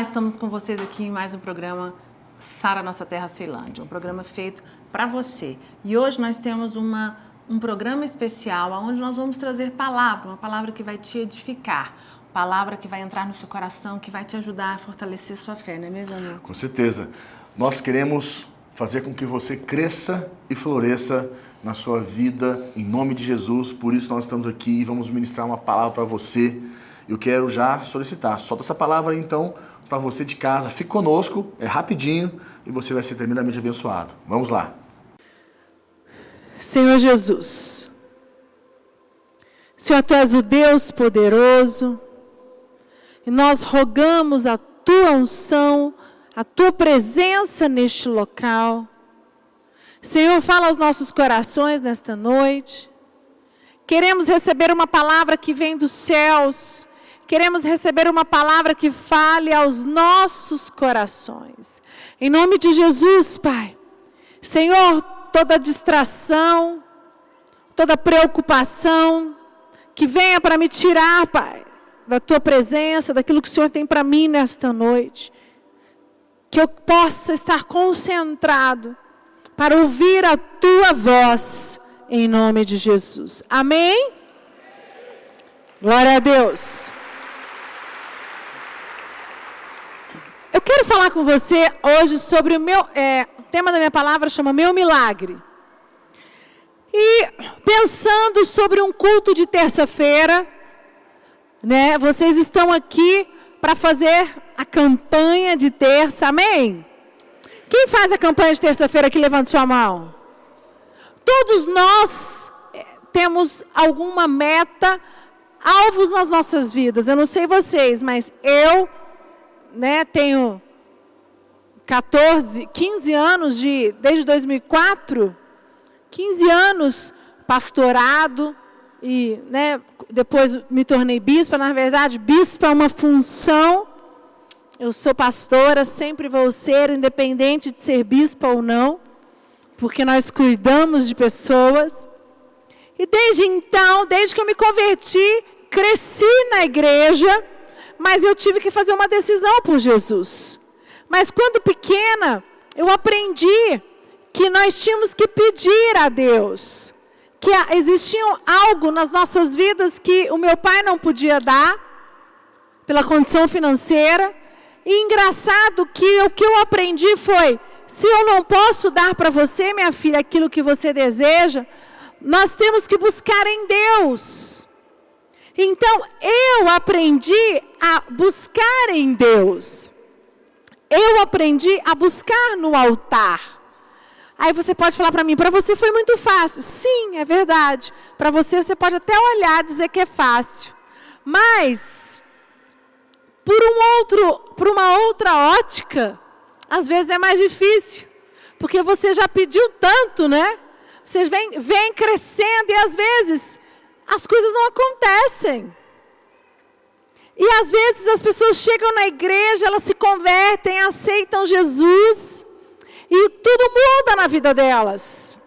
Estamos com vocês aqui em mais um programa Sara Nossa Terra Ceilândia, um programa feito para você. E hoje nós temos uma, um programa especial onde nós vamos trazer palavra, uma palavra que vai te edificar, palavra que vai entrar no seu coração, que vai te ajudar a fortalecer sua fé, não é mesmo, amor? Com certeza. Nós queremos fazer com que você cresça e floresça na sua vida, em nome de Jesus. Por isso nós estamos aqui e vamos ministrar uma palavra para você eu quero já solicitar. Solta essa palavra então para você de casa. Fique conosco, é rapidinho e você vai ser tremendamente abençoado. Vamos lá. Senhor Jesus, Senhor, Tu és o Deus poderoso e nós rogamos a Tua unção, a Tua presença neste local. Senhor, fala aos nossos corações nesta noite. Queremos receber uma palavra que vem dos céus Queremos receber uma palavra que fale aos nossos corações. Em nome de Jesus, Pai. Senhor, toda distração, toda preocupação, que venha para me tirar, Pai, da tua presença, daquilo que o Senhor tem para mim nesta noite. Que eu possa estar concentrado para ouvir a tua voz, em nome de Jesus. Amém? Glória a Deus. Eu quero falar com você hoje sobre o meu. É, o tema da minha palavra chama Meu Milagre. E pensando sobre um culto de terça-feira, né? Vocês estão aqui para fazer a campanha de terça, amém? Quem faz a campanha de terça-feira aqui, levanta sua mão. Todos nós é, temos alguma meta, alvos nas nossas vidas. Eu não sei vocês, mas eu né, tenho 14, 15 anos de, desde 2004, 15 anos pastorado e, né, depois me tornei bispa. Na verdade, bispa é uma função. Eu sou pastora, sempre vou ser, independente de ser bispa ou não, porque nós cuidamos de pessoas. E desde então, desde que eu me converti, cresci na igreja mas eu tive que fazer uma decisão por Jesus. Mas quando pequena, eu aprendi que nós tínhamos que pedir a Deus, que existia algo nas nossas vidas que o meu pai não podia dar, pela condição financeira. E engraçado que o que eu aprendi foi: se eu não posso dar para você, minha filha, aquilo que você deseja, nós temos que buscar em Deus. Então, eu aprendi a buscar em Deus. Eu aprendi a buscar no altar. Aí você pode falar para mim, para você foi muito fácil. Sim, é verdade. Para você, você pode até olhar e dizer que é fácil. Mas, por, um outro, por uma outra ótica, às vezes é mais difícil. Porque você já pediu tanto, né? Você vem, vem crescendo e às vezes as coisas não acontecem. E às vezes as pessoas chegam na igreja, elas se convertem, aceitam Jesus, e tudo muda na vida delas.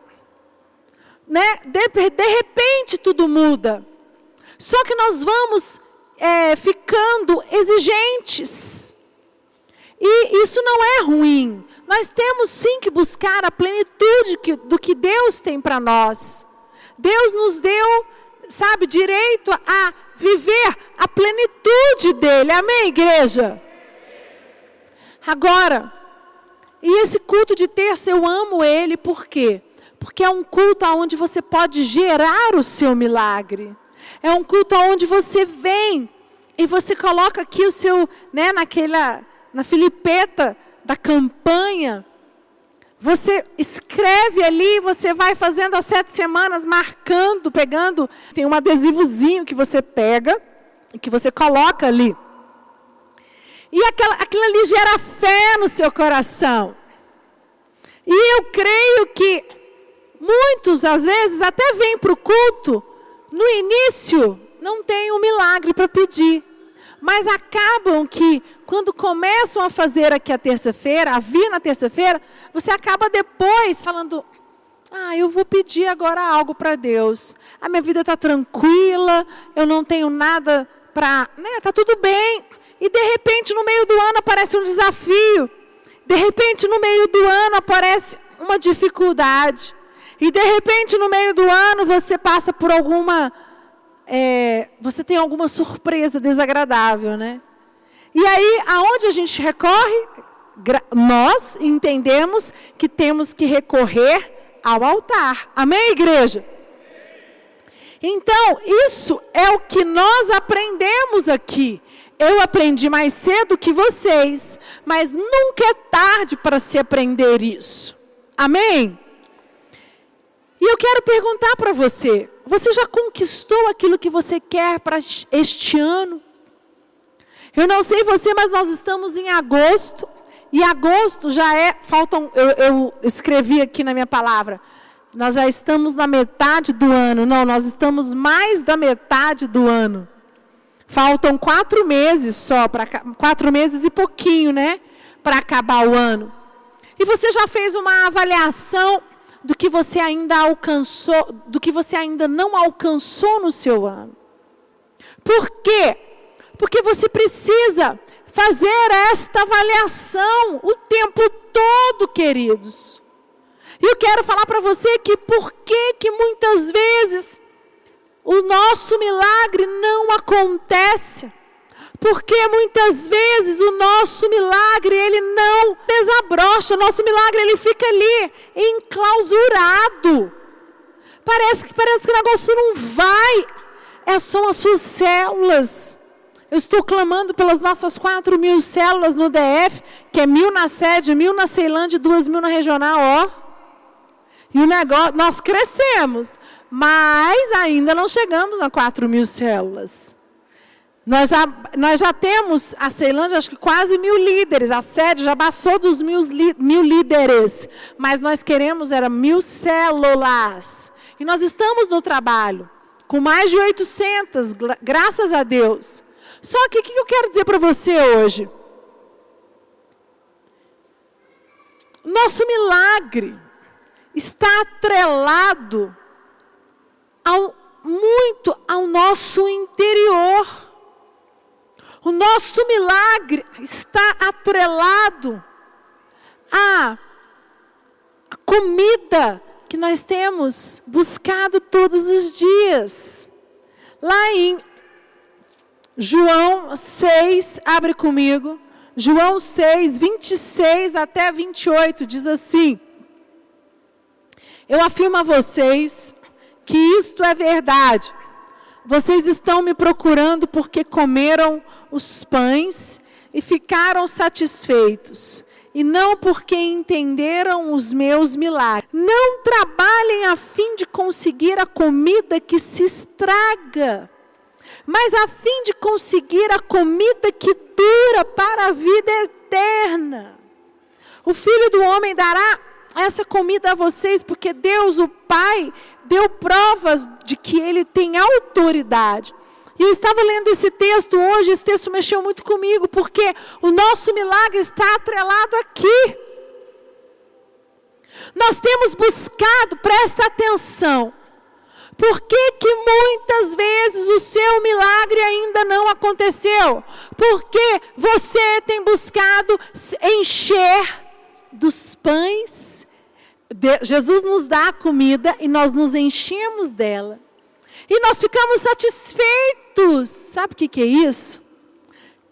Né? De, de repente tudo muda. Só que nós vamos é, ficando exigentes. E isso não é ruim. Nós temos sim que buscar a plenitude que, do que Deus tem para nós. Deus nos deu sabe, direito a viver a plenitude dele. Amém, igreja? Agora, e esse culto de terça eu amo ele, por quê? Porque é um culto onde você pode gerar o seu milagre. É um culto onde você vem e você coloca aqui o seu, né, naquela, na filipeta da campanha, você escreve ali, você vai fazendo as sete semanas, marcando, pegando. Tem um adesivozinho que você pega, que você coloca ali. E aquela, aquilo ali gera fé no seu coração. E eu creio que muitos, às vezes, até vêm para o culto, no início, não tem um milagre para pedir. Mas acabam que, quando começam a fazer aqui a terça-feira, a vir na terça-feira, você acaba depois falando: ah, eu vou pedir agora algo para Deus. A minha vida está tranquila, eu não tenho nada para. Né, está tudo bem. E de de repente no meio do ano aparece um desafio. De repente no meio do ano aparece uma dificuldade. E de repente no meio do ano você passa por alguma. É, você tem alguma surpresa desagradável, né? E aí, aonde a gente recorre? Nós entendemos que temos que recorrer ao altar. Amém, igreja? Então, isso é o que nós aprendemos aqui. Eu aprendi mais cedo que vocês, mas nunca é tarde para se aprender isso. Amém? E eu quero perguntar para você: você já conquistou aquilo que você quer para este ano? Eu não sei você, mas nós estamos em agosto. E agosto já é. Faltam. Eu, eu escrevi aqui na minha palavra. Nós já estamos na metade do ano. Não, nós estamos mais da metade do ano. Faltam quatro meses só, para quatro meses e pouquinho, né? Para acabar o ano. E você já fez uma avaliação do que você ainda alcançou, do que você ainda não alcançou no seu ano. Por quê? Porque você precisa fazer esta avaliação o tempo todo, queridos. E eu quero falar para você que por que que muitas vezes o nosso milagre não acontece? Porque muitas vezes o nosso milagre ele não desabrocha, o nosso milagre ele fica ali enclausurado. Parece que parece que o negócio não vai. É só as suas células. Eu estou clamando pelas nossas 4 mil células no DF, que é mil na sede, mil na Ceilândia e duas mil na regional, ó. E o negócio, nós crescemos, mas ainda não chegamos a 4 mil células. Nós já, nós já temos a Ceilândia, acho que quase mil líderes. A sede já passou dos mil, mil líderes. Mas nós queremos era mil células. E nós estamos no trabalho, com mais de 800, graças a Deus. Só que o que eu quero dizer para você hoje? Nosso milagre está atrelado ao, muito ao nosso interior. O nosso milagre está atrelado à comida que nós temos buscado todos os dias. Lá em João 6, abre comigo. João 6, 26 até 28 diz assim: Eu afirmo a vocês que isto é verdade. Vocês estão me procurando porque comeram os pães e ficaram satisfeitos, e não porque entenderam os meus milagres. Não trabalhem a fim de conseguir a comida que se estraga mas a fim de conseguir a comida que dura para a vida eterna. O Filho do Homem dará essa comida a vocês, porque Deus, o Pai, deu provas de que Ele tem autoridade. E eu estava lendo esse texto hoje, esse texto mexeu muito comigo, porque o nosso milagre está atrelado aqui. Nós temos buscado, presta atenção, por que, que muitas vezes o seu milagre ainda não aconteceu? Porque você tem buscado encher dos pães. De, Jesus nos dá a comida e nós nos enchemos dela. E nós ficamos satisfeitos. Sabe o que, que é isso?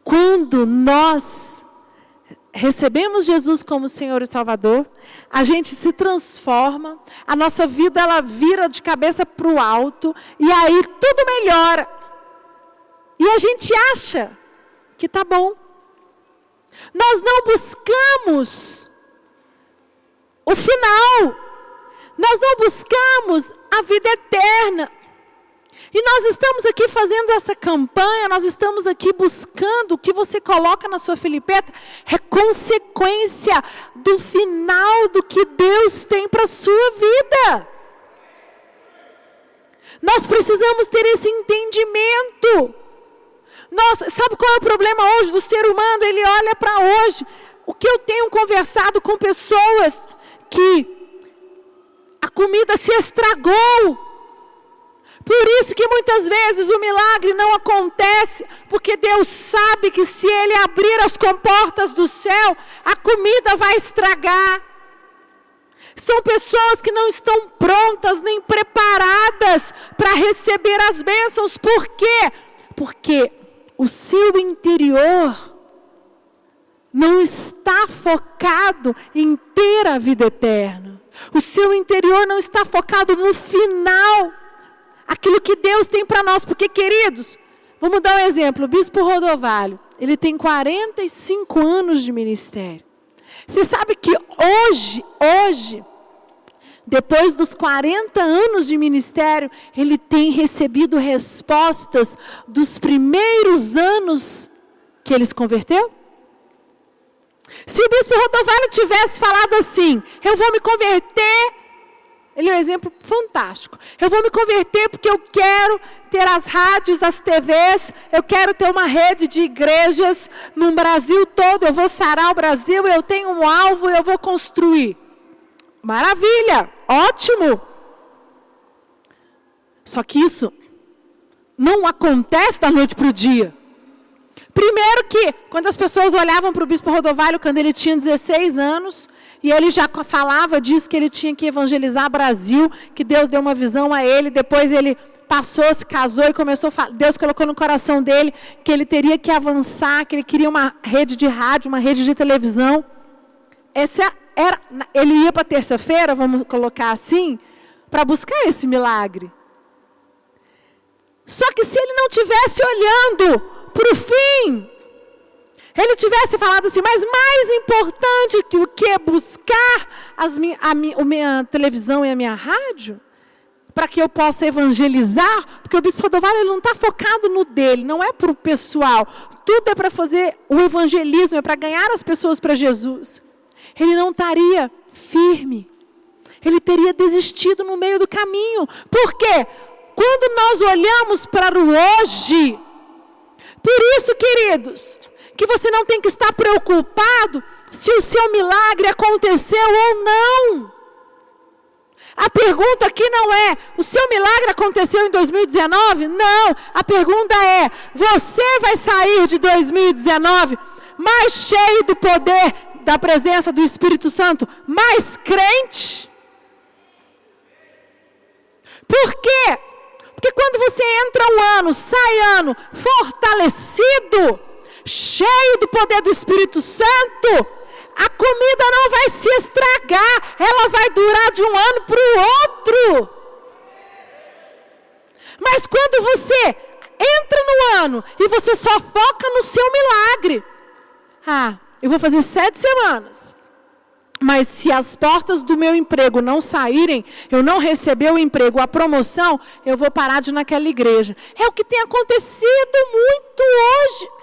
Quando nós recebemos Jesus como Senhor e Salvador, a gente se transforma, a nossa vida ela vira de cabeça para o alto e aí tudo melhora. E a gente acha que está bom. Nós não buscamos o final. Nós não buscamos a vida eterna. E nós estamos aqui fazendo essa campanha, nós estamos aqui buscando o que você coloca na sua filipeta é consequência do final do que Deus tem para a sua vida. Nós precisamos ter esse entendimento. Nossa, sabe qual é o problema hoje do ser humano? Ele olha para hoje. O que eu tenho conversado com pessoas que a comida se estragou Por isso que muitas vezes o milagre não acontece, porque Deus sabe que se Ele abrir as comportas do céu, a comida vai estragar. São pessoas que não estão prontas nem preparadas para receber as bênçãos. Por quê? Porque o seu interior não está focado em ter a vida eterna. O seu interior não está focado no final, aquilo que Deus tem para nós. Porque, queridos, vamos dar um exemplo: o bispo Rodovalho, ele tem 45 anos de ministério. Você sabe que hoje, hoje, depois dos 40 anos de ministério, ele tem recebido respostas dos primeiros anos que ele se converteu? Se o bispo Rodovalho tivesse falado assim, eu vou me converter, ele é um exemplo fantástico. Eu vou me converter porque eu quero ter as rádios, as TVs, eu quero ter uma rede de igrejas no Brasil todo, eu vou sarar o Brasil, eu tenho um alvo, eu vou construir. Maravilha, ótimo. Só que isso não acontece da noite para o dia. Primeiro que, quando as pessoas olhavam para o bispo Rodovalho quando ele tinha 16 anos, e ele já falava disso, que ele tinha que evangelizar Brasil, que Deus deu uma visão a ele, depois ele passou, se casou e começou a falar, Deus colocou no coração dele que ele teria que avançar, que ele queria uma rede de rádio, uma rede de televisão. Essa era, ele ia para terça-feira, vamos colocar assim, para buscar esse milagre. Só que se ele não tivesse olhando para o fim. Ele tivesse falado assim, mas mais importante que o que buscar as, a, minha, a minha televisão e a minha rádio, para que eu possa evangelizar, porque o bispo Rodovalho ele não está focado no dele, não é para o pessoal. Tudo é para fazer o evangelismo, é para ganhar as pessoas para Jesus. Ele não estaria firme. Ele teria desistido no meio do caminho. Por quê? Quando nós olhamos para o hoje, por isso, queridos, que você não tem que estar preocupado se o seu milagre aconteceu ou não. A pergunta aqui não é: o seu milagre aconteceu em 2019? Não. A pergunta é: você vai sair de 2019 mais cheio do poder da presença do Espírito Santo, mais crente? Por quê? Porque quando você entra um ano, sai ano, fortalecido, cheio do poder do Espírito Santo, a comida não vai se estragar, ela vai durar de um ano para o outro. Mas quando você entra no ano e você só foca no seu milagre, ah, eu vou fazer sete semanas. Mas se as portas do meu emprego não saírem, eu não receber o emprego, a promoção, eu vou parar de ir naquela igreja. É o que tem acontecido muito hoje.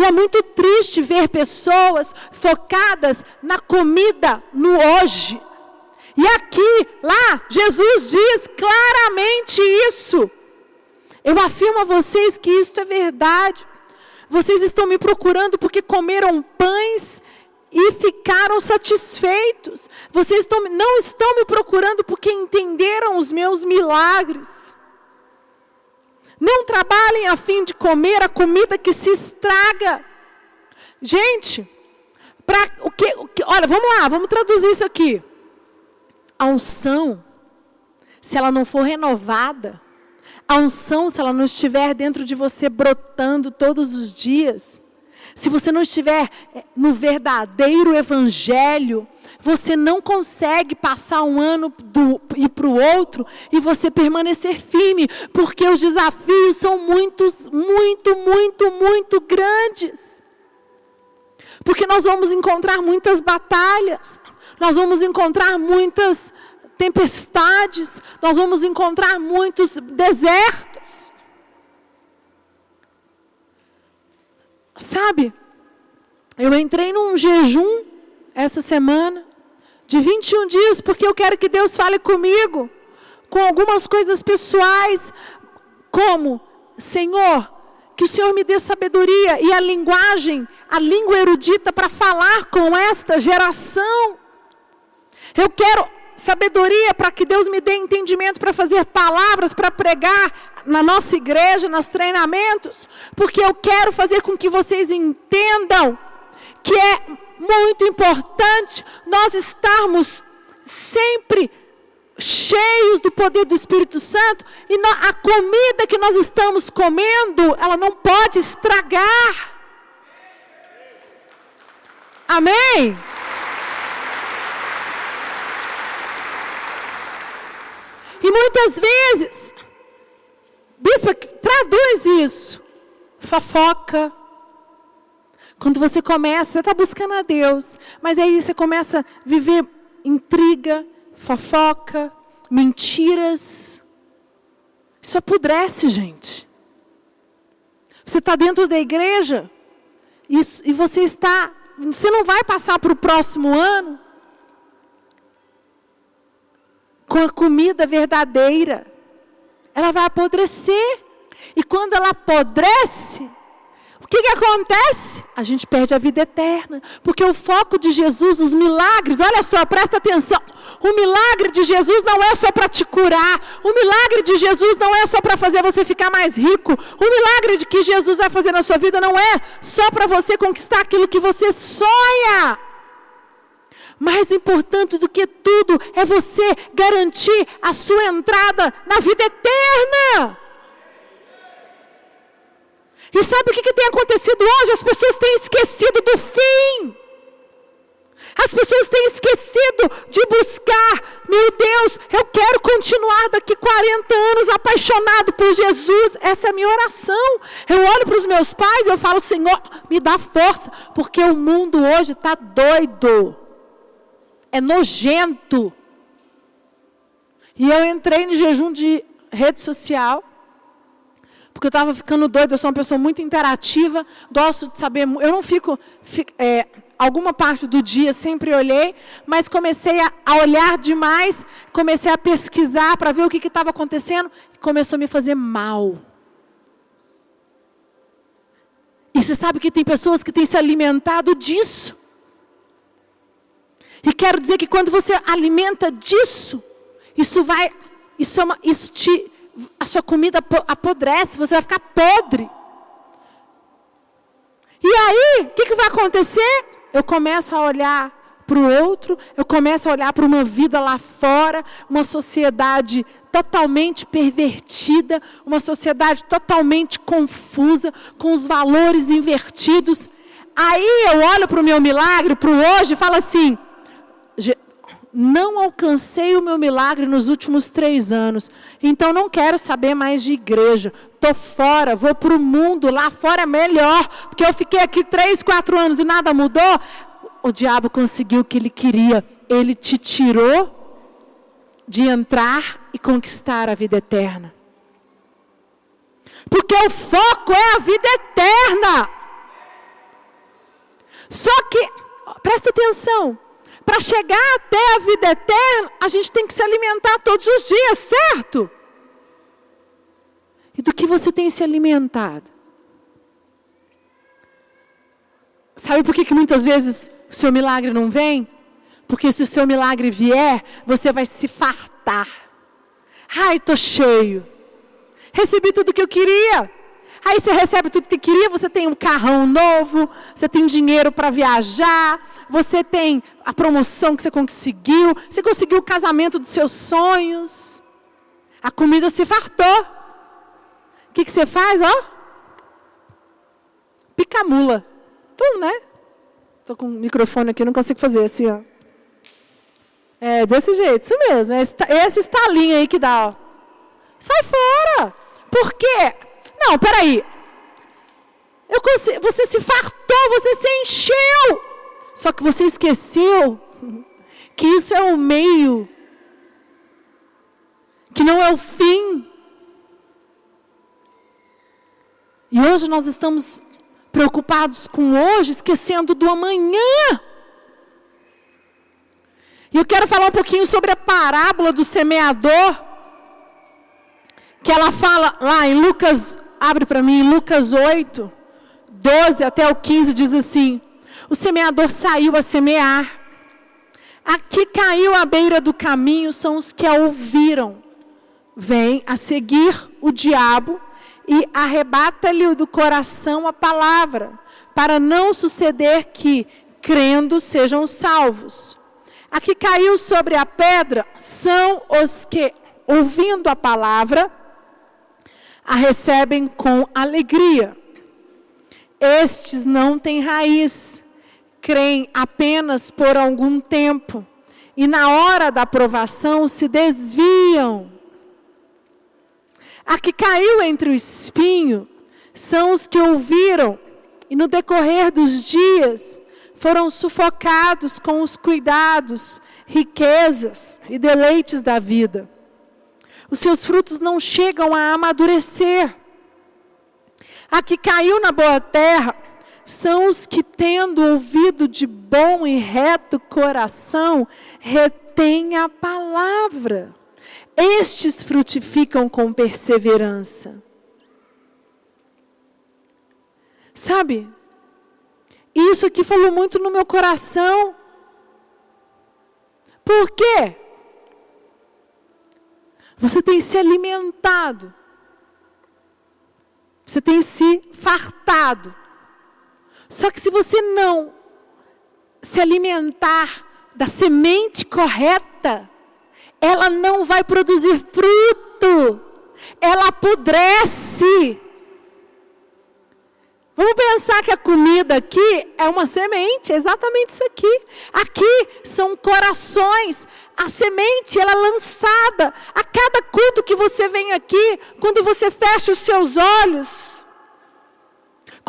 E é muito triste ver pessoas focadas na comida, no hoje. E aqui, lá, Jesus diz claramente isso. Eu afirmo a vocês que isso é verdade. Vocês estão me procurando porque comeram pães e ficaram satisfeitos. Vocês estão, não estão me procurando porque entenderam os meus milagres. Não trabalhem a fim de comer a comida que se estraga. Gente, para o que, o que? Olha, vamos lá, vamos traduzir isso aqui. A unção, se ela não for renovada, a unção, se ela não estiver dentro de você brotando todos os dias, se você não estiver eh, no verdadeiro evangelho, você não consegue passar um ano do, e para o outro e você permanecer firme, porque os desafios são muitos, muito, muito, muito grandes. Porque nós vamos encontrar muitas batalhas, nós vamos encontrar muitas tempestades, nós vamos encontrar muitos desertos. Sabe, eu entrei num jejum essa semana, de 21 dias, porque eu quero que Deus fale comigo, com algumas coisas pessoais, como, Senhor, que o Senhor me dê sabedoria e a linguagem, a língua erudita para falar com esta geração. Eu quero sabedoria para que Deus me dê entendimento para fazer palavras, para pregar na nossa igreja, nos treinamentos, porque eu quero fazer com que vocês entendam que é muito importante nós estarmos sempre cheios do poder do Espírito Santo e a comida que nós estamos comendo, ela não pode estragar. Amém? E muitas vezes, bispo, traduz isso. Fofoca. Quando você começa, você está buscando a Deus, mas aí você começa a viver intriga, fofoca, mentiras. Isso apodrece, gente. Você está dentro da igreja isso, e você está. Você não vai passar para o próximo ano com a comida verdadeira. Ela vai apodrecer. E quando ela apodrece, que, que acontece? A gente perde a vida eterna. Porque o foco de Jesus, os milagres, olha só, presta atenção. O milagre de Jesus não é só para te curar. O milagre de Jesus não é só para fazer você ficar mais rico. O milagre de que Jesus vai fazer na sua vida não é só para você conquistar aquilo que você sonha. Mais importante do que tudo é você garantir a sua entrada na vida eterna. E sabe o que, que tem acontecido hoje? As pessoas têm esquecido do fim. As pessoas têm esquecido de buscar. Meu Deus, eu quero continuar daqui 40 anos apaixonado por Jesus. Essa é a minha oração. Eu olho para os meus pais e eu falo, Senhor, me dá força, porque o mundo hoje está doido é nojento. E eu entrei no jejum de rede social, porque eu estava ficando doida, eu sou uma pessoa muito interativa, gosto de saber, eu não fico, é, alguma parte do dia sempre olhei, mas comecei a, a olhar demais, comecei a pesquisar para ver o que estava acontecendo, e começou a me fazer mal. E você sabe que tem pessoas que têm se alimentado disso. E quero dizer que quando você alimenta disso, isso vai, isso, é uma, isso te, a sua comida apodrece, você vai ficar podre. E aí, o que, que vai acontecer? Eu começo a olhar para o outro, eu começo a olhar para uma vida lá fora, uma sociedade totalmente pervertida, uma sociedade totalmente confusa, com os valores invertidos. Aí eu olho para o meu milagre, para o hoje, e falo assim: não alcancei o meu milagre nos últimos três anos, então não quero saber mais de igreja. Estou fora, vou para o mundo, lá fora é melhor, porque eu fiquei aqui três, quatro anos e nada mudou. O diabo conseguiu o que ele queria, ele te tirou de entrar e conquistar a vida eterna. Porque o foco é a vida eterna. Só que, presta atenção, para chegar até a vida eterna, a gente tem que se alimentar todos os dias, certo? E do que você tem se alimentado? Sabe por que, que muitas vezes o seu milagre não vem? Porque se o seu milagre vier, você vai se fartar. Ai, estou cheio. Recebi tudo que eu queria. Aí você recebe tudo que queria, você tem um carrão novo, você tem dinheiro para viajar, você tem a promoção que você conseguiu, você conseguiu o casamento dos seus sonhos. A comida se fartou. O que, que você faz, ó? Pica-mula. Tu, né? Estou com o microfone aqui, não consigo fazer assim, ó. É, desse jeito, isso mesmo. Esse, esse estalinho aí que dá, ó. Sai fora. Por quê? Não, peraí. Eu consigo, você se fartou, você se encheu. Só que você esqueceu que isso é o meio, que não é o fim. E hoje nós estamos preocupados com hoje, esquecendo do amanhã. E eu quero falar um pouquinho sobre a parábola do semeador, que ela fala lá em Lucas abre para mim Lucas 8, 12 até o 15, diz assim: O semeador saiu a semear. Aqui caiu à beira do caminho são os que a ouviram. Vem a seguir o diabo e arrebata-lhe do coração a palavra, para não suceder que, crendo, sejam salvos. A que caiu sobre a pedra são os que, ouvindo a palavra, a recebem com alegria. Estes não têm raiz, creem apenas por algum tempo, e na hora da aprovação se desviam a que caiu entre o espinho são os que ouviram e no decorrer dos dias foram sufocados com os cuidados, riquezas e deleites da vida. Os seus frutos não chegam a amadurecer. A que caiu na boa terra são os que, tendo ouvido de bom e reto coração, retêm a palavra estes frutificam com perseverança. Sabe? Isso aqui falou muito no meu coração. Por quê? Você tem se alimentado. Você tem se fartado. Só que se você não se alimentar da semente correta, ela não vai produzir fruto, ela apodrece. Vamos pensar que a comida aqui é uma semente, exatamente isso aqui. Aqui são corações. A semente, ela é lançada. A cada culto que você vem aqui, quando você fecha os seus olhos,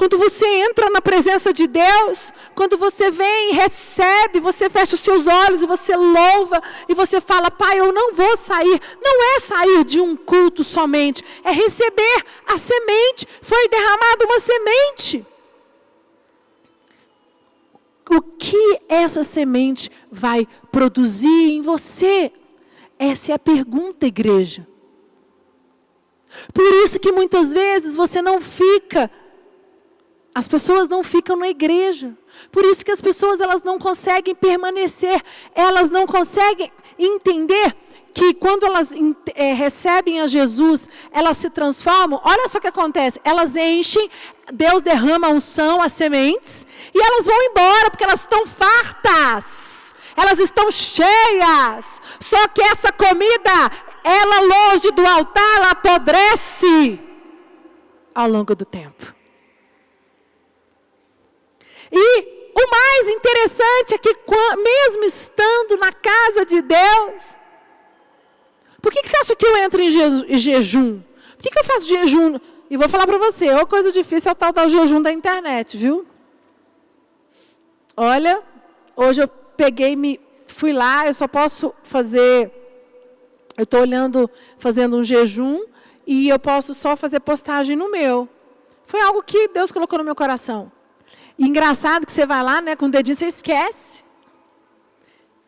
quando você entra na presença de Deus, quando você vem recebe, você fecha os seus olhos e você louva e você fala: Pai, eu não vou sair. Não é sair de um culto somente, é receber a semente. Foi derramada uma semente. O que essa semente vai produzir em você? Essa é a pergunta, igreja. Por isso que muitas vezes você não fica as pessoas não ficam na igreja. Por isso que as pessoas elas não conseguem permanecer, elas não conseguem entender que quando elas é, recebem a Jesus, elas se transformam. Olha só o que acontece: elas enchem, Deus derrama a unção, as sementes, e elas vão embora porque elas estão fartas, elas estão cheias. Só que essa comida, ela longe do altar, ela apodrece ao longo do tempo. E o mais interessante é que, mesmo estando na casa de Deus, por que, que você acha que eu entro em jejum? Por que, que eu faço jejum? E vou falar para você, a coisa difícil é o tal do jejum da internet, viu? Olha, hoje eu peguei, me fui lá, eu só posso fazer, eu estou olhando, fazendo um jejum, e eu posso só fazer postagem no meu. Foi algo que Deus colocou no meu coração. Engraçado que você vai lá, né, com o dedinho, você esquece.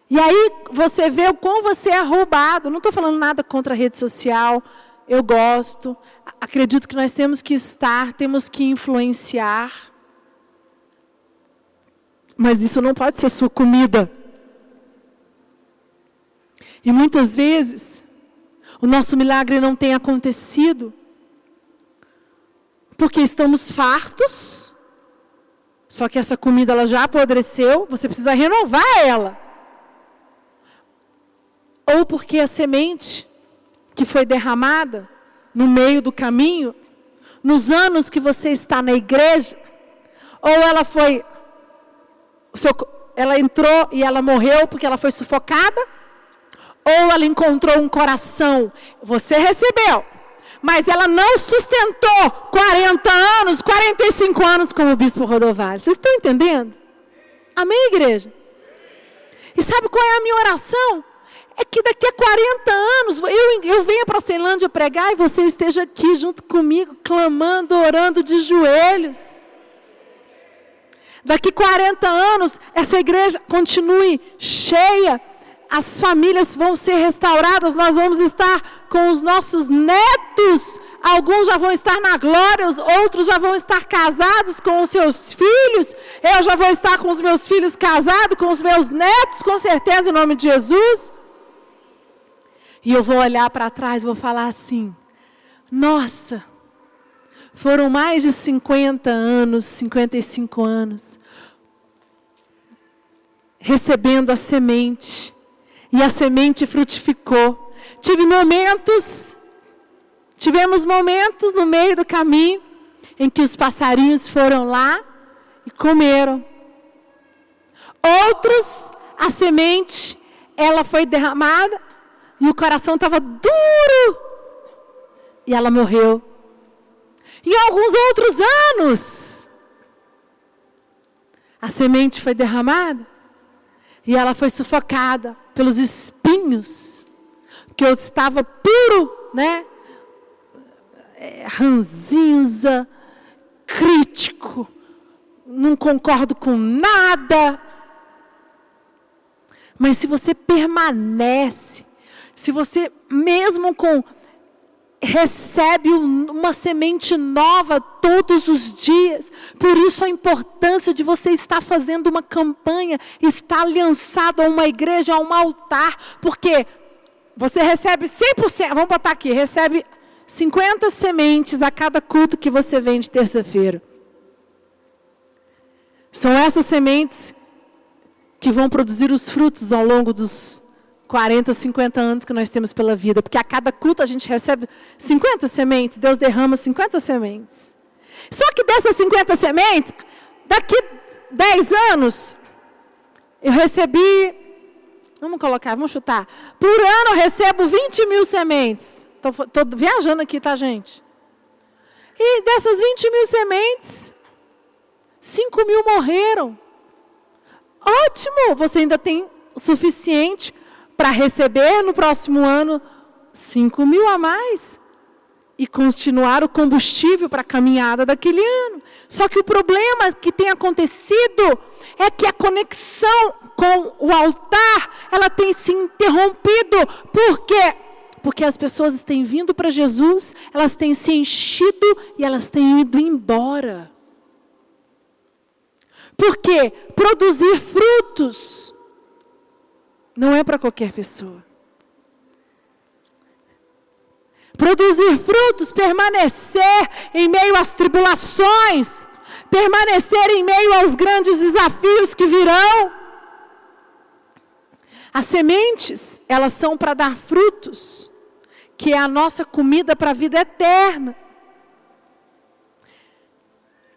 E aí você vê o quão você é roubado. Não estou falando nada contra a rede social. Eu gosto. Acredito que nós temos que estar, temos que influenciar. Mas isso não pode ser sua comida. E muitas vezes, o nosso milagre não tem acontecido porque estamos fartos só que essa comida ela já apodreceu, você precisa renovar ela. Ou porque a semente que foi derramada no meio do caminho, nos anos que você está na igreja, ou ela foi ela entrou e ela morreu porque ela foi sufocada, ou ela encontrou um coração, você recebeu, mas ela não sustentou 40 anos, 45 anos como o bispo Rodovalho. Vocês estão entendendo? Amém, igreja? E sabe qual é a minha oração? É que daqui a 40 anos eu, eu venha para a Ceilândia pregar e você esteja aqui junto comigo, clamando, orando de joelhos. Daqui 40 anos, essa igreja continue cheia as famílias vão ser restauradas, nós vamos estar com os nossos netos alguns já vão estar na glória, os outros já vão estar casados com os seus filhos. Eu já vou estar com os meus filhos casados, com os meus netos, com certeza, em nome de Jesus. E eu vou olhar para trás e vou falar assim: nossa, foram mais de 50 anos, 55 anos, recebendo a semente, e a semente frutificou. Tive momentos Tivemos momentos no meio do caminho em que os passarinhos foram lá e comeram. Outros, a semente, ela foi derramada e o coração estava duro e ela morreu. Em alguns outros anos, a semente foi derramada e ela foi sufocada pelos espinhos, que eu estava puro, né? é, ranzinza, crítico, não concordo com nada. Mas se você permanece, se você mesmo com recebe uma semente nova todos os dias. Por isso a importância de você estar fazendo uma campanha, estar aliançado a uma igreja, a um altar, porque você recebe 100%, vamos botar aqui, recebe 50 sementes a cada culto que você vem de terça-feira. São essas sementes que vão produzir os frutos ao longo dos 40, 50 anos que nós temos pela vida. Porque a cada culto a gente recebe 50 sementes, Deus derrama 50 sementes. Só que dessas 50 sementes, daqui 10 anos, eu recebi, vamos colocar, vamos chutar, por ano eu recebo 20 mil sementes. Estou viajando aqui, tá, gente? E dessas 20 mil sementes, 5 mil morreram. Ótimo! Você ainda tem o suficiente para receber no próximo ano 5 mil a mais e continuar o combustível para a caminhada daquele ano. Só que o problema que tem acontecido é que a conexão com o altar ela tem se interrompido. Por quê? porque as pessoas têm vindo para Jesus, elas têm se enchido e elas têm ido embora. Porque produzir frutos não é para qualquer pessoa. Produzir frutos, permanecer em meio às tribulações, permanecer em meio aos grandes desafios que virão. As sementes, elas são para dar frutos que é a nossa comida para a vida eterna.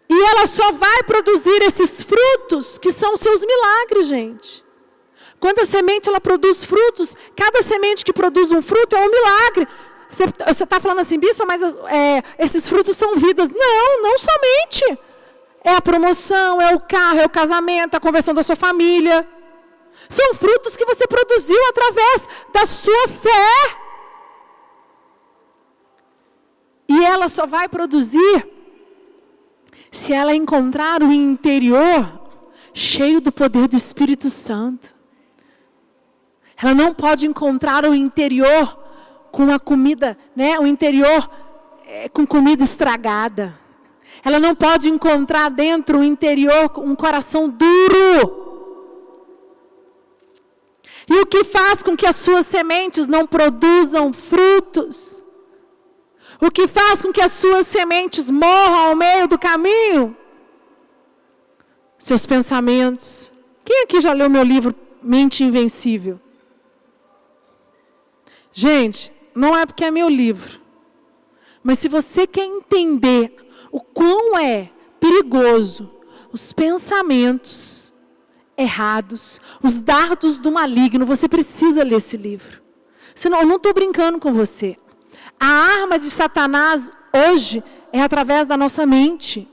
E ela só vai produzir esses frutos que são seus milagres, gente. Quando a semente ela produz frutos, cada semente que produz um fruto é um milagre. Você está falando assim, bispo, mas é, esses frutos são vidas. Não, não somente. É a promoção, é o carro, é o casamento, a conversão da sua família. São frutos que você produziu através da sua fé. E ela só vai produzir se ela encontrar o interior cheio do poder do Espírito Santo. Ela não pode encontrar o interior com a comida, né? O interior é, com comida estragada. Ela não pode encontrar dentro o interior um coração duro. E o que faz com que as suas sementes não produzam frutos? O que faz com que as suas sementes morram ao meio do caminho? Seus pensamentos. Quem aqui já leu meu livro Mente Invencível? Gente, não é porque é meu livro. Mas se você quer entender o quão é perigoso os pensamentos errados, os dardos do maligno, você precisa ler esse livro. Senão, eu não estou brincando com você. A arma de Satanás hoje é através da nossa mente.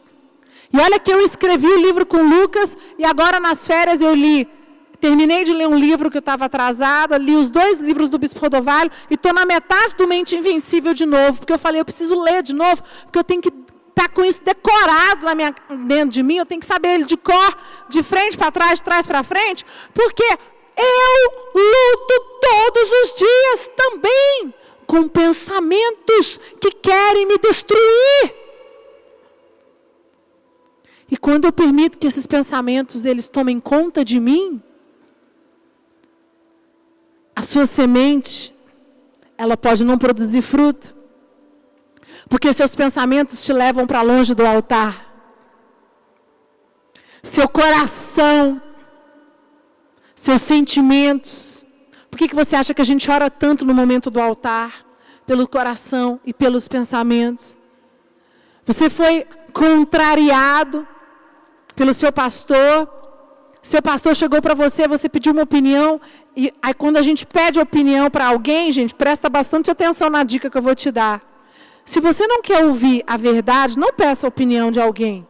E olha que eu escrevi o livro com Lucas e agora nas férias eu li. Terminei de ler um livro que eu estava atrasada, li os dois livros do Bispo Rodovalho e estou na metade do Mente Invencível de novo, porque eu falei, eu preciso ler de novo, porque eu tenho que estar tá com isso decorado na minha, dentro de mim, eu tenho que saber ele de cor, de frente para trás, de trás para frente, porque eu luto todos os dias também com pensamentos que querem me destruir. E quando eu permito que esses pensamentos eles tomem conta de mim, a sua semente, ela pode não produzir fruto. Porque seus pensamentos te levam para longe do altar. Seu coração, seus sentimentos. Por que, que você acha que a gente ora tanto no momento do altar? Pelo coração e pelos pensamentos. Você foi contrariado pelo seu pastor. Seu pastor chegou para você, você pediu uma opinião. E aí, quando a gente pede opinião para alguém, gente, presta bastante atenção na dica que eu vou te dar. Se você não quer ouvir a verdade, não peça a opinião de alguém.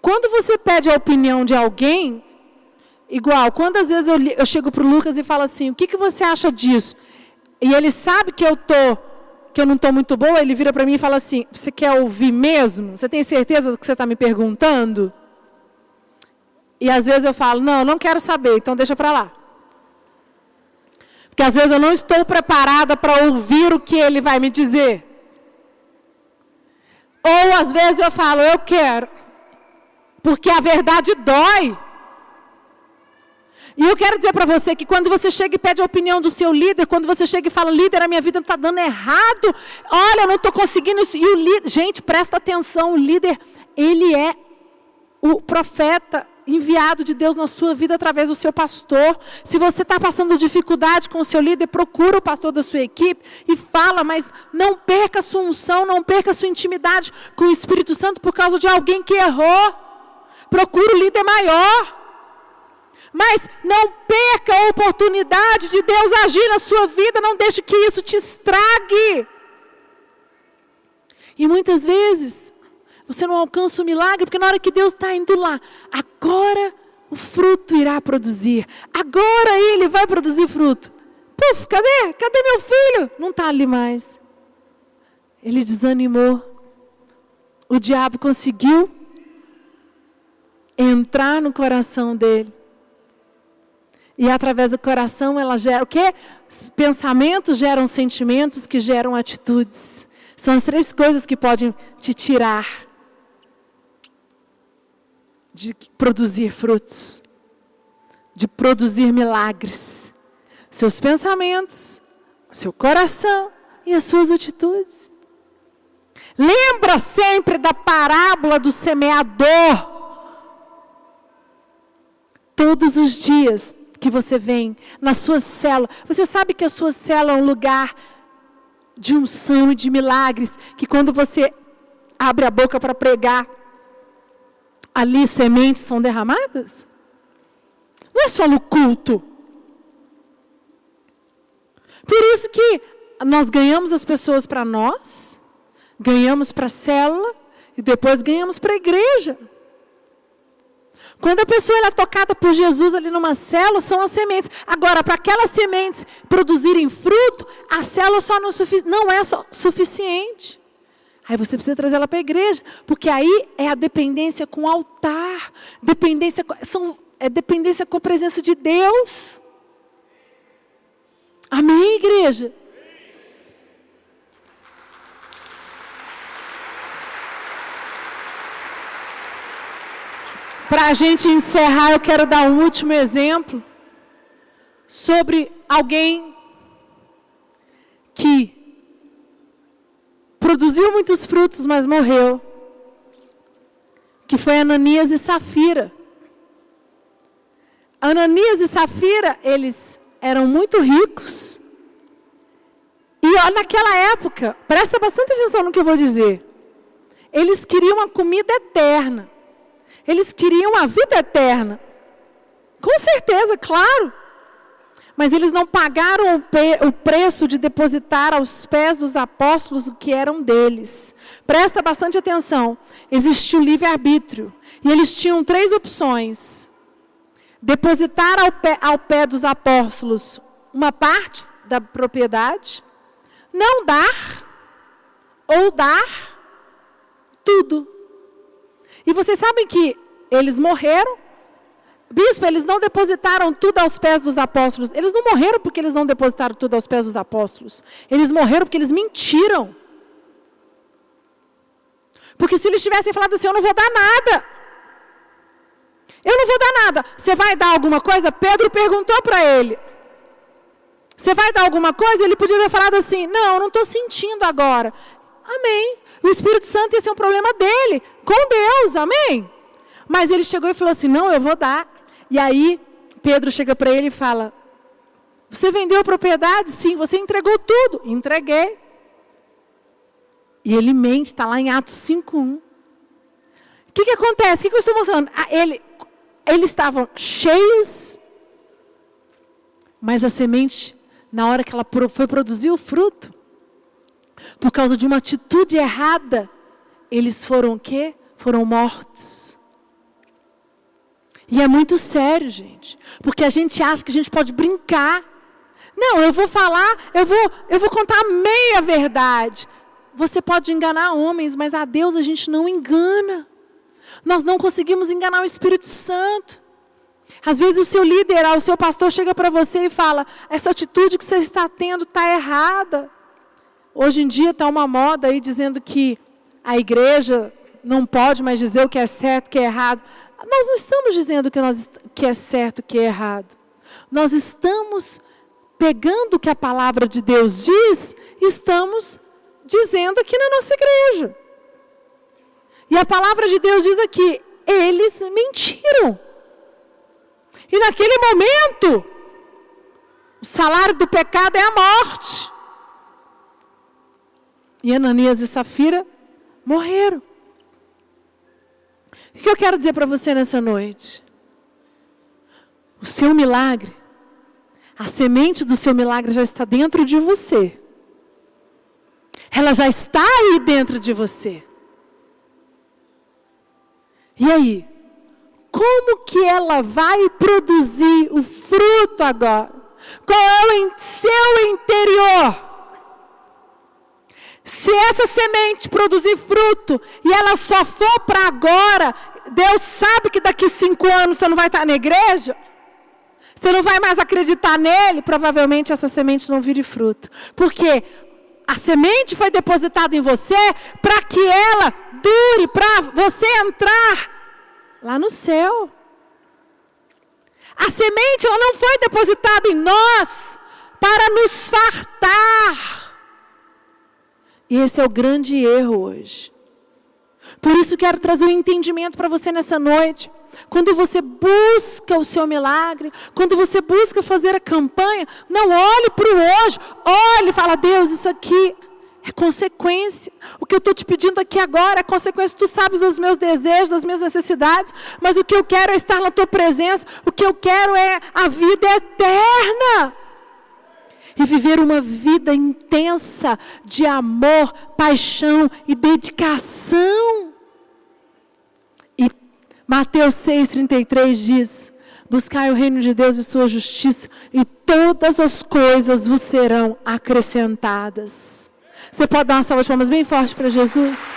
Quando você pede a opinião de alguém, igual, quantas vezes eu, eu chego para o Lucas e falo assim, o que, que você acha disso? E ele sabe que eu tô, que eu não estou muito boa, ele vira para mim e fala assim, você quer ouvir mesmo? Você tem certeza do que você está me perguntando? E às vezes eu falo, não, não quero saber, então deixa para lá. Porque às vezes eu não estou preparada para ouvir o que ele vai me dizer. Ou às vezes eu falo, eu quero. Porque a verdade dói. E eu quero dizer para você que quando você chega e pede a opinião do seu líder, quando você chega e fala, líder, a minha vida está dando errado, olha, eu não estou conseguindo isso. E o líder, gente, presta atenção, o líder, ele é o profeta enviado de Deus na sua vida através do seu pastor. Se você está passando dificuldade com o seu líder, procura o pastor da sua equipe e fala, mas não perca a sua unção, não perca a sua intimidade com o Espírito Santo por causa de alguém que errou. Procura o líder maior. Mas não perca a oportunidade de Deus agir na sua vida, não deixe que isso te estrague. E muitas vezes você não alcança o milagre, porque na hora que Deus está indo lá, agora o fruto irá produzir. Agora ele vai produzir fruto. Puf, cadê? Cadê meu filho? Não está ali mais. Ele desanimou. O diabo conseguiu entrar no coração dele. E através do coração ela gera o quê? Pensamentos geram sentimentos que geram atitudes. São as três coisas que podem te tirar de produzir frutos, de produzir milagres. Seus pensamentos, seu coração e as suas atitudes. Lembra sempre da parábola do semeador. Todos os dias que você vem na sua célula, você sabe que a sua célula é um lugar de unção e de milagres, que quando você abre a boca para pregar, ali sementes são derramadas? Não é só no culto. Por isso que nós ganhamos as pessoas para nós, ganhamos para a célula e depois ganhamos para a igreja. Quando a pessoa é tocada por Jesus ali numa célula, são as sementes. Agora, para aquelas sementes produzirem fruto, a célula só não, não é suficiente. Aí você precisa trazer ela para a igreja, porque aí é a dependência com o altar, dependência, são, é dependência com a presença de Deus. Amém, igreja? Para a gente encerrar, eu quero dar um último exemplo sobre alguém que produziu muitos frutos, mas morreu. Que foi Ananias e Safira. Ananias e Safira, eles eram muito ricos. E naquela época, presta bastante atenção no que eu vou dizer. Eles queriam a comida eterna. Eles queriam a vida eterna. Com certeza, claro. Mas eles não pagaram o, preço de depositar aos pés dos apóstolos o que eram deles. Presta bastante atenção. Existiu livre-arbítrio. E eles tinham três opções: depositar ao pé, ao pé dos apóstolos uma parte da propriedade, não dar, ou dar tudo. E vocês sabem que eles morreram, Bispo, eles não depositaram tudo aos pés dos apóstolos. Eles não morreram porque eles não depositaram tudo aos pés dos apóstolos. Eles morreram porque eles mentiram. Porque se eles tivessem falado assim, eu não vou dar nada. Eu não vou dar nada. Você vai dar alguma coisa? Pedro perguntou para ele. Você vai dar alguma coisa? Ele podia ter falado assim: Não, eu não estou sentindo agora. Amém. O Espírito Santo ia ser um problema dele, com Deus, amém. Mas ele chegou e falou assim: Não, eu vou dar. E aí, Pedro chega para ele e fala: Você vendeu a propriedade? Sim. Você entregou tudo? Entreguei. E ele mente, está lá em Atos 5.1. O que, que acontece? O que, que eu estou mostrando? Ah, ele, eles estavam cheios, mas a semente, na hora que ela foi produzir o fruto, por causa de uma atitude errada, eles foram o quê? Foram mortos. E é muito sério, gente, porque a gente acha que a gente pode brincar. Não, eu vou falar, eu vou, eu vou contar a meia verdade. Você pode enganar homens, mas a Deus a gente não engana. Nós não conseguimos enganar o Espírito Santo. Às vezes o seu líder, o seu pastor chega para você e fala: essa atitude que você está tendo está errada. Hoje em dia está uma moda aí dizendo que a igreja não pode mais dizer o que é certo, o que é errado. Nós não estamos dizendo que, nós, que é certo, que é errado. Nós estamos pegando o que a palavra de Deus diz, estamos dizendo aqui na nossa igreja. E a palavra de Deus diz aqui: eles mentiram. E naquele momento, o salário do pecado é a morte. E Ananias e Safira morreram. O que eu quero dizer para você nessa noite? O seu milagre, a semente do seu milagre já está dentro de você. Ela já está aí dentro de você. E aí? Como que ela vai produzir o fruto agora? Qual é o seu interior? Se essa semente produzir fruto e ela só for para agora, Deus sabe que daqui cinco anos você não vai estar na igreja? Você não vai mais acreditar nele? Provavelmente essa semente não vire fruto. Porque a semente foi depositada em você para que ela dure, para você entrar lá no céu. A semente ela não foi depositada em nós para nos fartar. E esse é o grande erro hoje. Por isso quero trazer um entendimento para você nessa noite. Quando você busca o seu milagre, quando você busca fazer a campanha, não olhe para o hoje, olhe e fala: Deus, isso aqui é consequência. O que eu estou te pedindo aqui agora é consequência. Tu sabes os meus desejos, as minhas necessidades, mas o que eu quero é estar na tua presença. O que eu quero é a vida eterna. E viver uma vida intensa de amor, paixão e dedicação. Mateus 6,33 diz: Buscai o reino de Deus e sua justiça, e todas as coisas vos serão acrescentadas. Você pode dar uma salva de palmas bem forte para Jesus?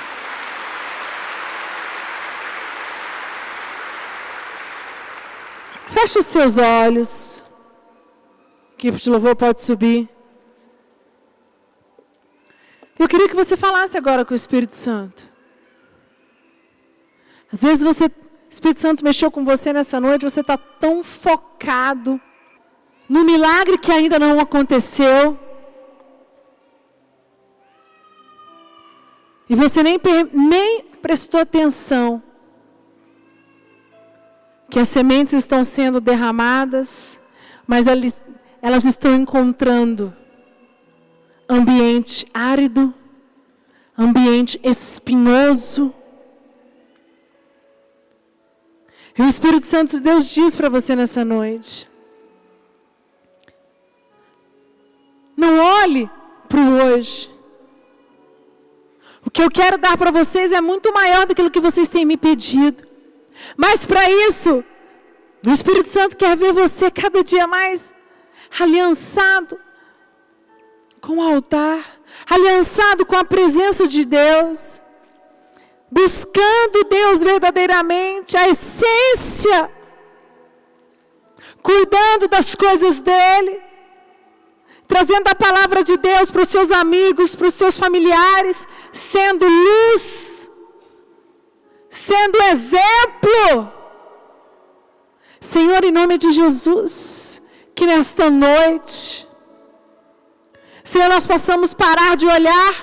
Feche os seus olhos. Equipe de louvor pode subir. Eu queria que você falasse agora com o Espírito Santo. Às vezes você Espírito Santo mexeu com você nessa noite, você está tão focado no milagre que ainda não aconteceu. E você nem, nem prestou atenção que as sementes estão sendo derramadas, mas elas estão encontrando ambiente árido, ambiente espinhoso, E o Espírito Santo de Deus diz para você nessa noite: não olhe para o hoje. O que eu quero dar para vocês é muito maior do que vocês têm me pedido. Mas para isso, o Espírito Santo quer ver você cada dia mais aliançado com o altar, aliançado com a presença de Deus buscando Deus verdadeiramente, a essência cuidando das coisas dele, trazendo a palavra de Deus para os seus amigos, para os seus familiares, sendo luz, sendo exemplo. Senhor, em nome de Jesus, que nesta noite, Senhor, nós possamos parar de olhar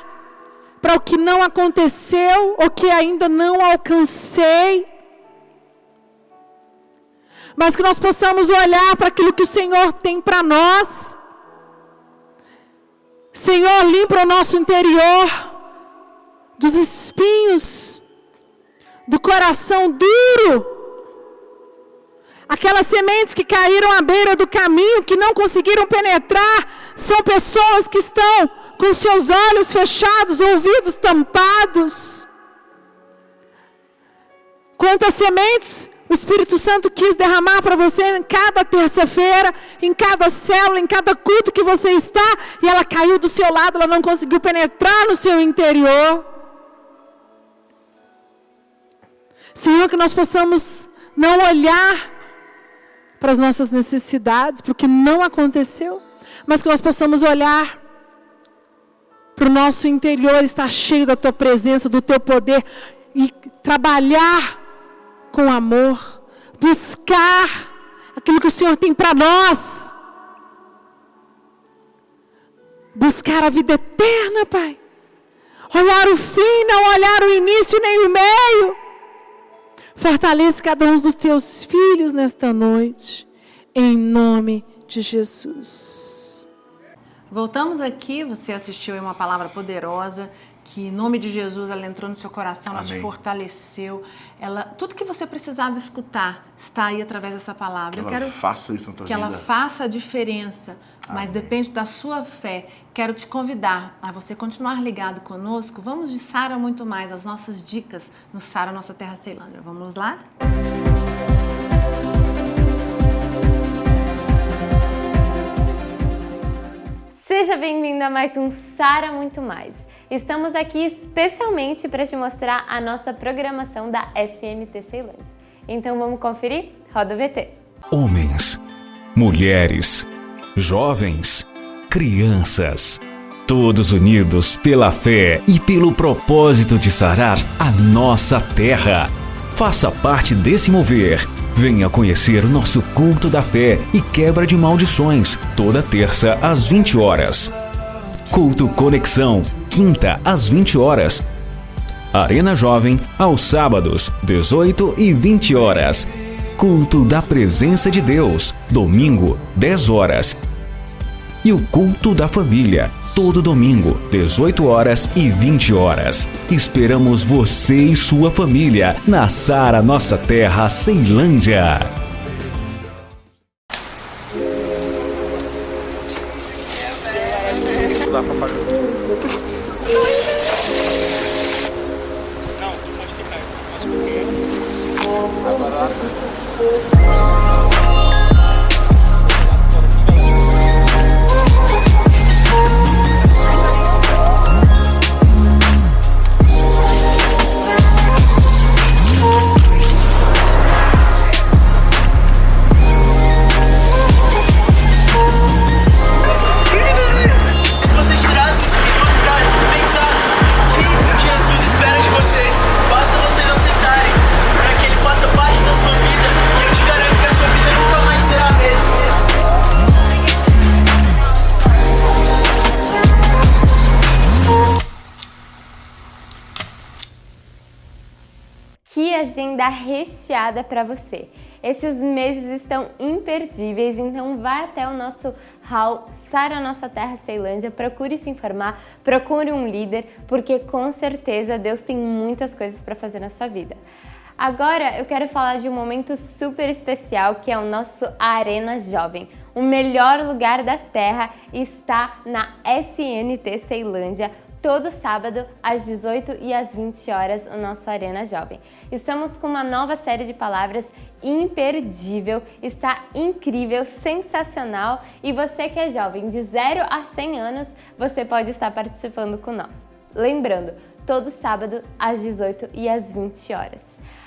para o que não aconteceu, ou que ainda não alcancei, mas que nós possamos olhar para aquilo que o Senhor tem para nós. Senhor, limpa o nosso interior dos espinhos, do coração duro, aquelas sementes que caíram à beira do caminho, que não conseguiram penetrar, são pessoas que estão com seus olhos fechados, ouvidos tampados. Quantas sementes o Espírito Santo quis derramar para você em cada terça-feira, em cada célula, em cada culto que você está, e ela caiu do seu lado, ela não conseguiu penetrar no seu interior. Senhor, que nós possamos não olhar para as nossas necessidades, porque não aconteceu, mas que nós possamos olhar para o nosso interior, estar cheio da tua presença, do teu poder e trabalhar com amor, buscar aquilo que o Senhor tem para nós. Buscar a vida eterna, Pai. Olhar o fim, não olhar o início nem o meio. Fortalece cada um dos teus filhos nesta noite, em nome de Jesus. Voltamos aqui, você assistiu a uma palavra poderosa que em nome de Jesus ela entrou no seu coração, ela te fortaleceu. Ela, tudo que você precisava escutar está aí através dessa palavra. Que Eu ela quero faça isso na tua que vida. ela faça a diferença, mas Amém. depende da sua fé. Quero te convidar a você continuar ligado conosco. Vamos de Sara muito mais, as nossas dicas no Sara Nossa Terra Ceilândia. Vamos lá? Seja bem-vindo a mais um Sara Muito Mais. Estamos aqui especialmente para te mostrar a nossa programação da SNT Ceilândia. Então vamos conferir? Roda o VT. Homens, mulheres, jovens, crianças, todos unidos pela fé e pelo propósito de sarar a nossa terra. Faça parte desse mover. Venha conhecer nosso culto da fé e quebra de maldições, toda terça às 20 horas. Culto Conexão, quinta às 20 horas. Arena Jovem, aos sábados, 18 e 20 horas. Culto da Presença de Deus, domingo, 10 horas. E o Culto da Família, todo domingo, 18 horas e 20 horas. Esperamos você e sua família na Sara Nossa Terra, Ceilândia. Recheada para você! Esses meses estão imperdíveis, então vai até o nosso hall Sara Nossa Terra Ceilândia, procure se informar, procure um líder, porque com certeza Deus tem muitas coisas para fazer na sua vida. Agora eu quero falar de um momento super especial que é o nosso Arena Jovem. O melhor lugar da Terra está na SNT Ceilândia, todo sábado às 18 e às 20 horas o nosso Arena Jovem. Estamos com uma nova série de palavras imperdível, está incrível, sensacional e você que é jovem de 0 a 100 anos, você pode estar participando com nós. Lembrando, todo sábado às 18 e às 20 horas.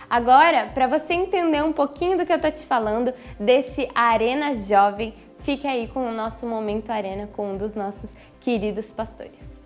Agora, para você entender um pouquinho do que eu tô te falando desse Arena Jovem, fique aí com o nosso Momento Arena com um dos nossos queridos pastores.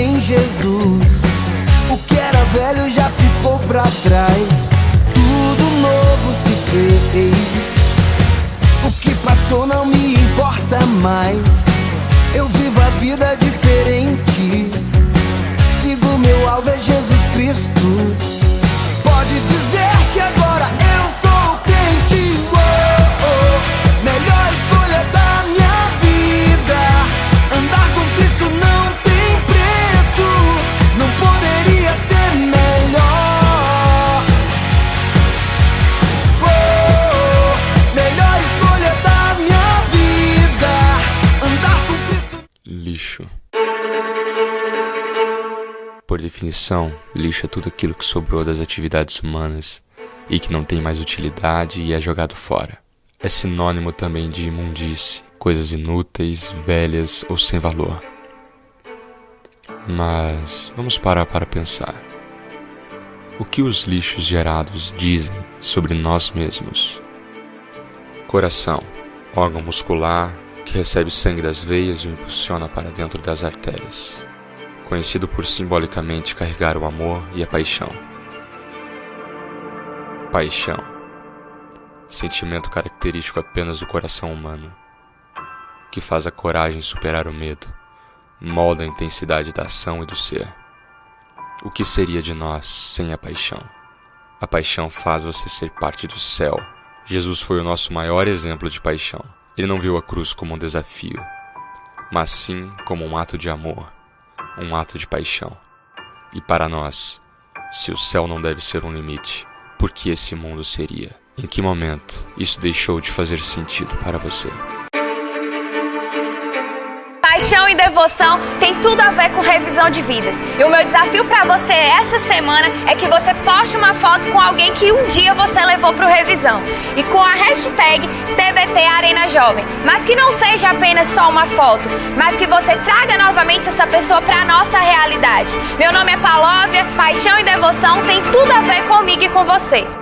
Em Jesus. O que era velho já ficou pra trás. Tudo novo se fez. O que passou não me importa mais. Eu vivo a vida diferente. Definição, lixo é tudo aquilo que sobrou das atividades humanas e que não tem mais utilidade e é jogado fora. É sinônimo também de imundície, coisas inúteis, velhas ou sem valor. Mas vamos parar para pensar. O que os lixos gerados dizem sobre nós mesmos? Coração, órgão muscular que recebe sangue das veias e o impulsiona para dentro das artérias conhecido por simbolicamente carregar o amor e a paixão. Paixão. Sentimento característico apenas do coração humano, que faz a coragem superar o medo, molda a intensidade da ação e do ser. O que seria de nós sem a paixão? A paixão faz você ser parte do céu. Jesus foi o nosso maior exemplo de paixão. Ele não viu a cruz como um desafio, mas sim como um ato de amor um ato de paixão. E para nós, se o céu não deve ser um limite, por que esse mundo seria? Em que momento isso deixou de fazer sentido para você? Paixão e devoção tem tudo a ver com revisão de vidas. E o meu desafio para você essa semana é que você poste uma foto com alguém que um dia você levou para o revisão. E com a hashtag TBT Arena Jovem. Mas que não seja apenas só uma foto, mas que você traga novamente essa pessoa para a nossa realidade. Meu nome é Palóvia, paixão e devoção tem tudo a ver comigo e com você.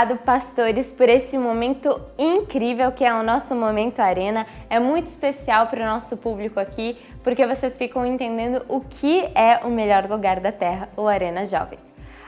Obrigado, pastores, por esse momento incrível que é o nosso Momento Arena. É muito especial para o nosso público aqui, porque vocês ficam entendendo o que é o melhor lugar da Terra, o Arena Jovem.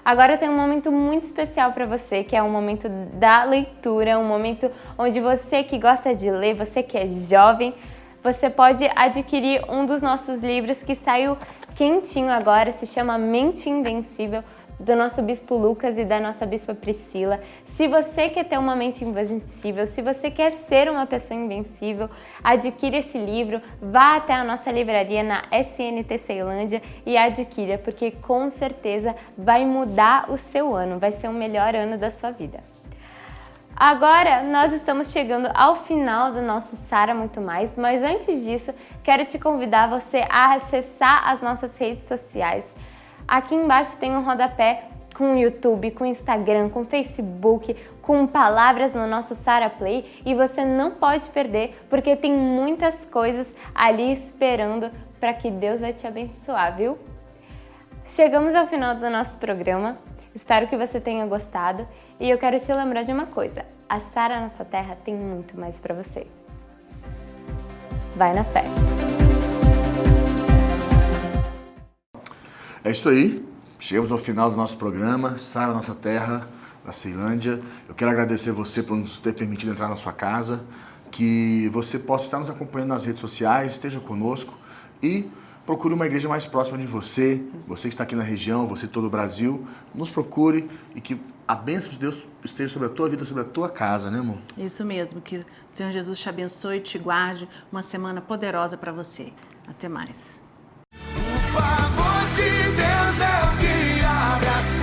Agora eu tenho um momento muito especial para você, que é o momento da leitura, um momento onde você que gosta de ler, você que é jovem, você pode adquirir um dos nossos livros que saiu quentinho agora, se chama Mente Invencível do nosso bispo Lucas e da nossa bispa Priscila. Se você quer ter uma mente invencível, se você quer ser uma pessoa invencível, adquira esse livro, vá até a nossa livraria na SNT Ceilândia e adquira, porque com certeza vai mudar o seu ano, vai ser o melhor ano da sua vida. Agora nós estamos chegando ao final do nosso Sara Muito Mais, mas antes disso, quero te convidar você a acessar as nossas redes sociais Aqui embaixo tem um rodapé com YouTube, com Instagram, com Facebook, com palavras no nosso Sara Play e você não pode perder porque tem muitas coisas ali esperando para que Deus vai te abençoar, viu? Chegamos ao final do nosso programa. Espero que você tenha gostado e eu quero te lembrar de uma coisa: a Sara Nossa Terra tem muito mais para você. Vai na fé. É isso aí. Chegamos ao final do nosso programa, Sara Nossa Terra, da Ceilândia. Eu quero agradecer você por nos ter permitido entrar na sua casa, que você possa estar nos acompanhando nas redes sociais, esteja conosco e procure uma igreja mais próxima de você, você que está aqui na região, você todo o Brasil, nos procure e que a bênção de Deus esteja sobre a tua vida, sobre a tua casa, né, amor? Isso mesmo, que o Senhor Jesus te abençoe e te guarde uma semana poderosa para você. Até mais. Favor de Deus é o que abre as